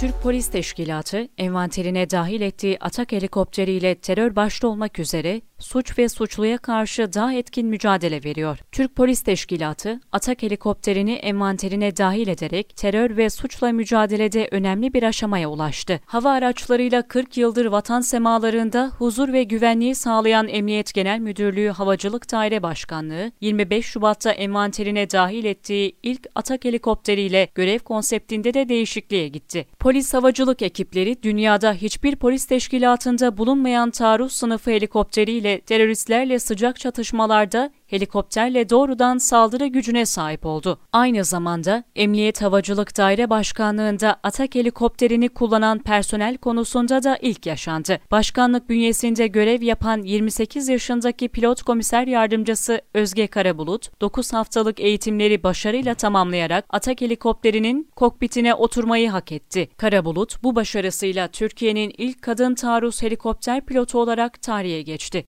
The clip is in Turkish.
Türk Polis Teşkilatı, envanterine dahil ettiği atak helikopteriyle terör başta olmak üzere suç ve suçluya karşı daha etkin mücadele veriyor. Türk Polis Teşkilatı, atak helikopterini envanterine dahil ederek terör ve suçla mücadelede önemli bir aşamaya ulaştı. Hava araçlarıyla 40 yıldır vatan semalarında huzur ve güvenliği sağlayan Emniyet Genel Müdürlüğü Havacılık Daire Başkanlığı, 25 Şubat'ta envanterine dahil ettiği ilk atak helikopteriyle görev konseptinde de değişikliğe gitti. Polis havacılık ekipleri dünyada hiçbir polis teşkilatında bulunmayan taarruz sınıfı helikopteriyle teröristlerle sıcak çatışmalarda helikopterle doğrudan saldırı gücüne sahip oldu. Aynı zamanda Emniyet Havacılık Daire Başkanlığı'nda atak helikopterini kullanan personel konusunda da ilk yaşandı. Başkanlık bünyesinde görev yapan 28 yaşındaki pilot komiser yardımcısı Özge Karabulut, 9 haftalık eğitimleri başarıyla tamamlayarak atak helikopterinin kokpitine oturmayı hak etti. Karabulut bu başarısıyla Türkiye'nin ilk kadın taarruz helikopter pilotu olarak tarihe geçti.